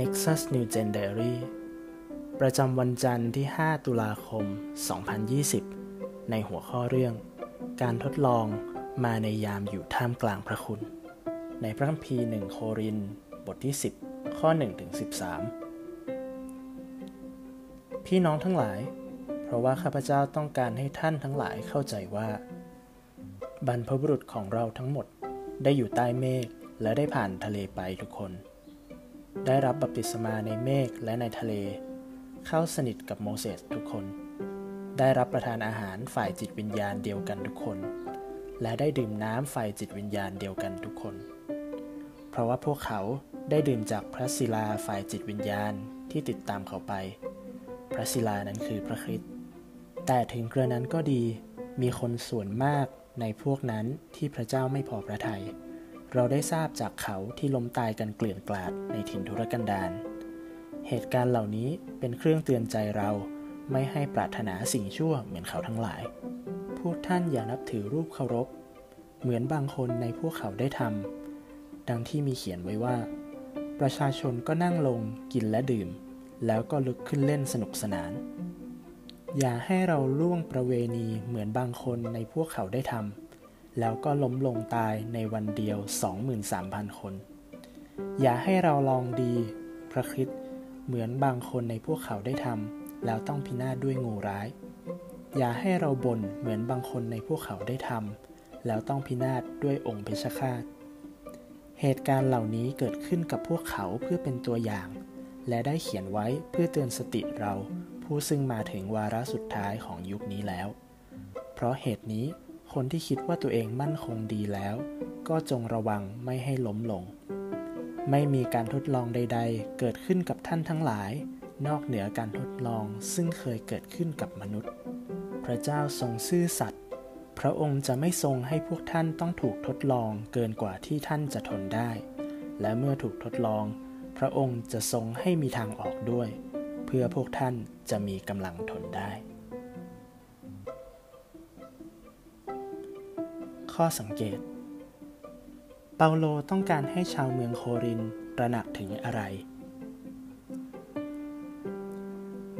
Nexus New Gen Diary ประจำวันจันทร์ที่ 5 ตุลาคม 2020 ในหัวข้อเรื่อง การทดลองมาในยามอยู่ท่ามกลางพระคุณ ในพระคัมภีร์1โคริน บทที่ 10 ข้อ1ถึง13 พี่น้องทั้งหลาย เพราะว่าข้าพเจ้าต้องการให้ท่านทั้งหลายเข้าใจว่า บรรพบุรุษของเราทั้งหมดได้อยู่ใต้เมฆและได้ผ่านทะเลไปทุกคน ได้รับบัพติศมาในเมฆและในทะเล เข้าสนิทกับโมเสสทุกคน ได้รับประทานอาหารฝ่ายจิตวิญญาณเดียวกันทุกคน และได้ดื่มน้ำฝ่ายจิตวิญญาณเดียวกันทุกคน เพราะว่าพวกเขาได้ดื่มจากพระศิลาฝ่ายจิตวิญญาณที่ติดตามเขาไป พระศิลานั้นคือพระคริสต์แต่ถึงกระนั้นก็ดีมีคนส่วนมากในพวกนั้นที่พระเจ้าไม่พอพระทยัย เราได้ทราบจากเขาที่ล้มตายกันเกลื่อนกลาดในถิ่นทุรกันดารเหตุการณ์เหล่านี้เป็นเครื่องเตือนใจเราไม่ให้ปรารถนาสิ่งชั่วเหมือนเขาทั้งหลาย พวกท่านอย่านับถือรูปเคารพ เหมือนบางคนในพวกเขาได้ทำดังที่มีเขียนไว้ว่า ประชาชนก็นั่งลงกินและดื่ม แล้วก็ลุกขึ้นเล่นสนุกสนาน อย่าให้เราล่วงประเวณีเหมือนบางคนในพวกเขาได้ทำ แล้วก็ล้มลงตายในวันเดียว 23,000 คน อย่าให้เราลองดีพระคริสต์เหมือนบางคนในพวกเขาได้ทำแล้วต้องพินาศด้วยงูร้าย อย่าให้เราบ่นเหมือนบางคนในพวกเขาได้ทำแล้วต้องพินาศด้วยองค์เพชฌฆาต เหตุการณ์เหล่านี้เกิดขึ้นกับพวกเขาเพื่อเป็นตัวอย่าง และได้เขียนไว้เพื่อเตือนสติเราผู้ซึ่งมาถึงวาระสุดท้ายของยุคนี้แล้ว เพราะเหตุนี้ คนที่คิดว่าตัวเองมั่นคงดีแล้ว ก็จงระวังไม่ให้ล้มลง ไม่มีการทดลองใด ๆ เกิดขึ้นกับท่านทั้งหลาย นอกเหนือการทดลองซึ่งเคยเกิดขึ้นกับมนุษย์ พระเจ้าทรงซื่อสัตย์พระองค์จะไม่ทรงให้พวกท่านต้องถูกทดลองเกินกว่าที่ท่านจะทนได้ และเมื่อถูกทดลอง พระองค์จะทรงให้มีทางออกด้วย เพื่อพวกท่านจะมีกำลังทนได้ ข้อสังเกต เปาโลต้องการให้ชาวเมืองโครินตระหนักถึงอะไร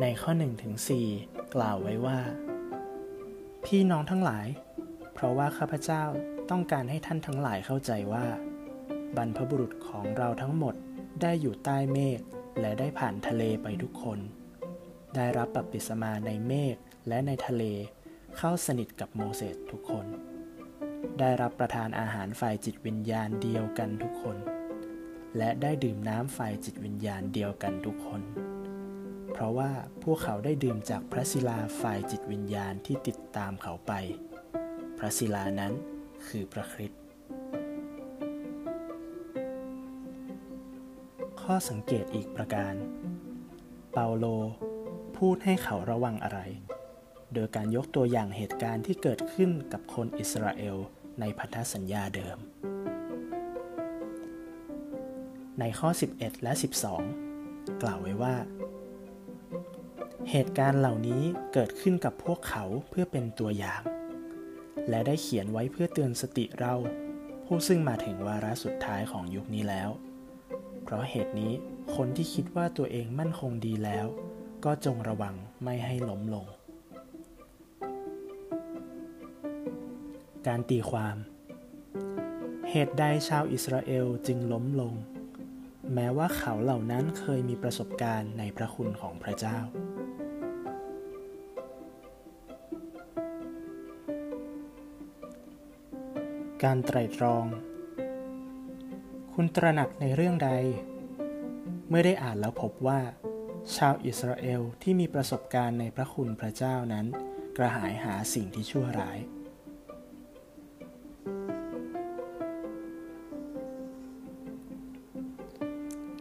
ในข้อ1ถึง4กล่าวไว้ว่า พี่น้องทั้งหลาย เพราะว่าข้าพเจ้าต้องการให้ท่านทั้งหลายเข้าใจว่า บรรพบุรุษของเราทั้งหมดได้อยู่ใต้เมฆและได้ผ่านทะเลไปทุกคน ได้รับบัพติศมาในเมฆและในทะเลเข้าสนิทกับโมเสสทุกคน ได้รับประทานอาหารฝ่ายจิตวิญญาณเดียวกันทุกคน และได้ดื่มน้ำฝ่ายจิตวิญญาณเดียวกันทุกคน เพราะว่าพวกเขาได้ดื่มจากพระศิลาฝ่ายจิตวิญญาณที่ติดตามเขาไป พระศิลานั้นคือพระคริสต์ข้อสังเกตอีกประการ เปาโล พูดให้เขาระวังอะไร โดยการยกตัวอย่างเหตุการณ์ที่เกิดขึ้นกับคนอิสราเอล ในพันธสัญญาเดิม ในข้อ 11 และ 12 กล่าวไว้ว่า เหตุการณ์เหล่านี้เกิดขึ้นกับพวกเขาเพื่อเป็นตัวอย่าง และได้เขียนไว้เพื่อเตือนสติเราผู้ซึ่งมาถึงวาระสุดท้ายของยุคนี้แล้ว เพราะเหตุนี้คนที่คิดว่าตัวเองมั่นคงดีแล้ว ก็จงระวังไม่ให้ล้มลง การตีความ เหตุใดชาวอิสราเอลจึงล้มลง แม้ว่าเขาเหล่านั้นเคยมีประสบการณ์ในพระคุณของพระเจ้า การไตรตรอง คุณตระหนักในเรื่องใด เมื่อได้อ่านแล้วพบว่า ชาวอิสราเอลที่มีประสบการณ์ในพระคุณพระเจ้านั้น กระหายหาสิ่งที่ชั่วร้าย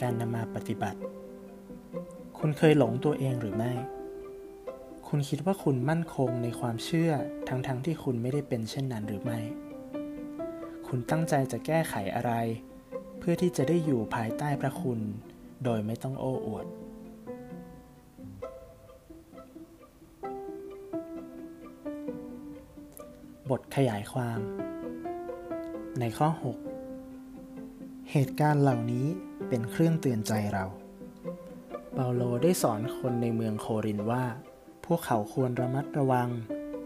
การนำมาปฏิบัติ คุณเคยหลงตัวเองหรือไม่ คุณคิดว่าคุณมั่นคงในความเชื่อทั้งๆทที่คุณไม่ได้เป็นเช่นนั้นหรือไม่ คุณตั้งใจจะแก้ไขอะไร เพื่อที่จะได้อยู่ภายใต้พระคุณ โดยไม่ต้องโอ้อวดบทขยายความ ในข้อ 6 เหตุการณ์เหล่านี้เป็นเครื่องเตือนใจเรา เปาโลได้สอนคนในเมืองโครินว่า พวกเขาควรระมัดระวัง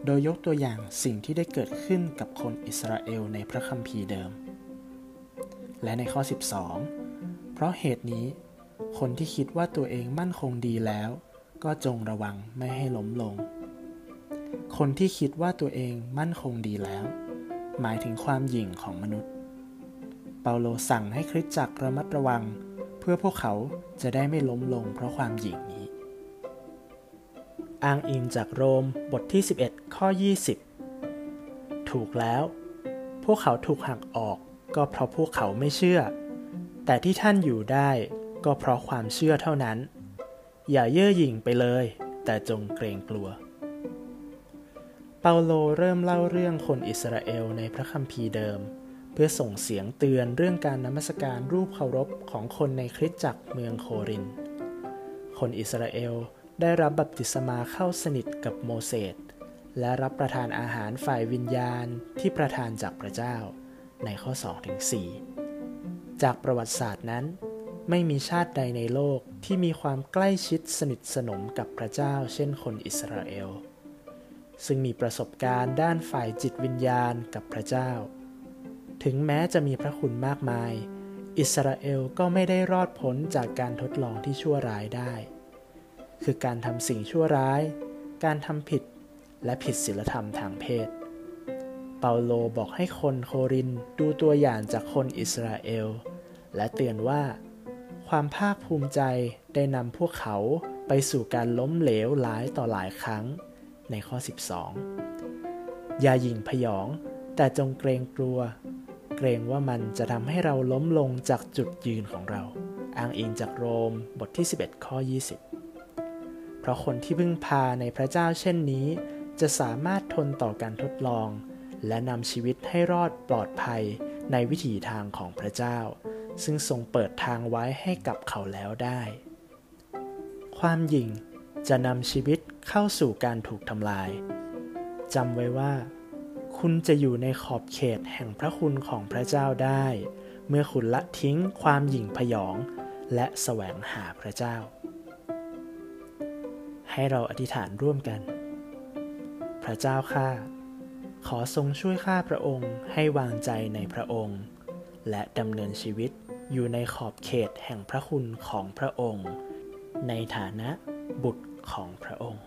โดยยกตัวอย่างสิ่งที่ได้เกิดขึ้นกับคนอิสราเอลในพระคัมภีร์เดิม และในข้อ 12 เพราะเหตุนี้ คนที่คิดว่าตัวเองมั่นคงดีแล้ว ก็จงระวังไม่ให้ล้มลง คนที่คิดว่าตัวเองมั่นคงดีแล้ว หมายถึงความหยิ่งของมนุษย์ เปาโลสั่งให้คริสตจักรระมัดระวัง เพื่อพวกเขาจะได้ไม่ล้มลงเพราะความหยิ่งนี้ อ้างอิงจากโรมบทที่ 11 ข้อ 20 ถูกแล้ว พวกเขาถูกหักออกก็เพราะพวกเขาไม่เชื่อ แต่ที่ท่านอยู่ได้ก็เพราะความเชื่อเท่านั้น อย่าเย่อหยิ่งไปเลย แต่จงเกรงกลัว เปาโลเริ่มเล่าเรื่องคนอิสราเอลในพระคัมภีร์เดิม เพื่อส่งเสียงเตือนเรื่องการนมัสการรูปเคารพของคนในคริสตจักรเมืองโคริน คนอิสราเอลได้รับบัพติศมาเข้าสนิทกับโมเสสและรับประทานอาหารฝ่ายวิญญาณที่ประทานจากพระเจ้าในข้อ 2-4 จากประวัติศาสตร์นั้น ไม่มีชาติใดในโลกที่มีความใกล้ชิดสนิทสนมกับพระเจ้า เช่นคนอิสราเอล ซึ่งมีประสบการณ์ด้านฝ่ายจิตวิญญาณกับพระเจ้า ถึงแม้จะมีพระคุณมากมาย อิสราเอลก็ไม่ได้รอดพ้นจากการทดลองที่ชั่วร้ายได้ คือการทำสิ่งชั่วร้าย การทำผิดและผิดศีลธรรมทางเพศ เปาโลบอกให้คนโครินดูตัวอย่างจากคนอิสราเอล และเตือนว่า ความภาคภูมิใจได้นำพวกเขาไปสู่การล้มเหลวหลายต่อหลายครั้งในข้อ 12 อย่าหยิ่งพยอง แต่จงเกรงกลัว เกรงว่ามันจะทำให้เราล้มลงจากจุดยืนของเรา อ้างอิงจากโรมบทที่ 11 ข้อ 20 เพราะคนที่พึ่งพาในพระเจ้าเช่นนี้ จะสามารถทนต่อการทดลอง และนำชีวิตให้รอดปลอดภัยในวิถีทางของพระเจ้า ซึ่งทรงเปิดทางไว้ให้กับเขาแล้วได้ ความหยิ่งจะนำชีวิตเข้าสู่การถูกทำลายจำไว้ว่า คุณจะอยู่ในขอบเขตแห่งพระคุณของพระเจ้าได้ เมื่อคุณละทิ้งความหยิ่งพยอง และแสวงหาพระเจ้า ให้เราอธิษฐานร่วมกัน พระเจ้าข้าขอทรงช่วยข้าพระองค์ให้วางใจในพระองค์ และดำเนินชีวิตอยู่ในขอบเขตแห่งพระคุณของพระองค์ ในฐานะบุตรของพระองค์